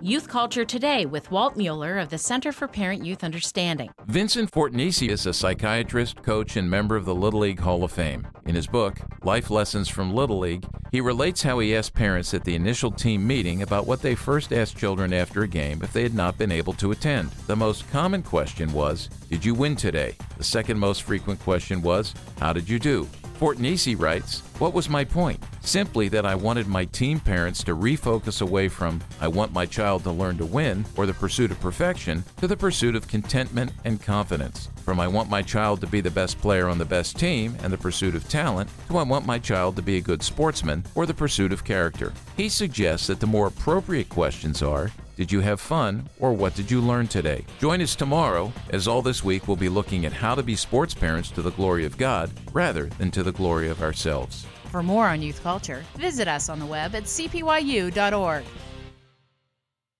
Youth Culture Today with Walt Mueller of the Center for Parent Youth Understanding. Vincent Fortanasce is a psychiatrist, coach, and member of the Little League Hall of Fame. In his book, Life Lessons from Little League, he relates how he asked parents at the initial team meeting about what they first asked children after a game if they had not been able to attend. The most common question was, Did you win today? The second most frequent question was, How did you do? Fortanasce writes, What was my point? Simply that I wanted my team parents to refocus away from, I want my child to learn to win, or the pursuit of perfection, to the pursuit of contentment and confidence. From I want my child to be the best player on the best team and the pursuit of talent, to I want my child to be a good sportsman, or the pursuit of character. He suggests that the more appropriate questions are, did you have fun, or what did you learn today? Join us tomorrow, as all this week we'll be looking at how to be sports parents to the glory of God rather than to the glory of ourselves. For more on youth culture, visit us on the web at cpyu.org.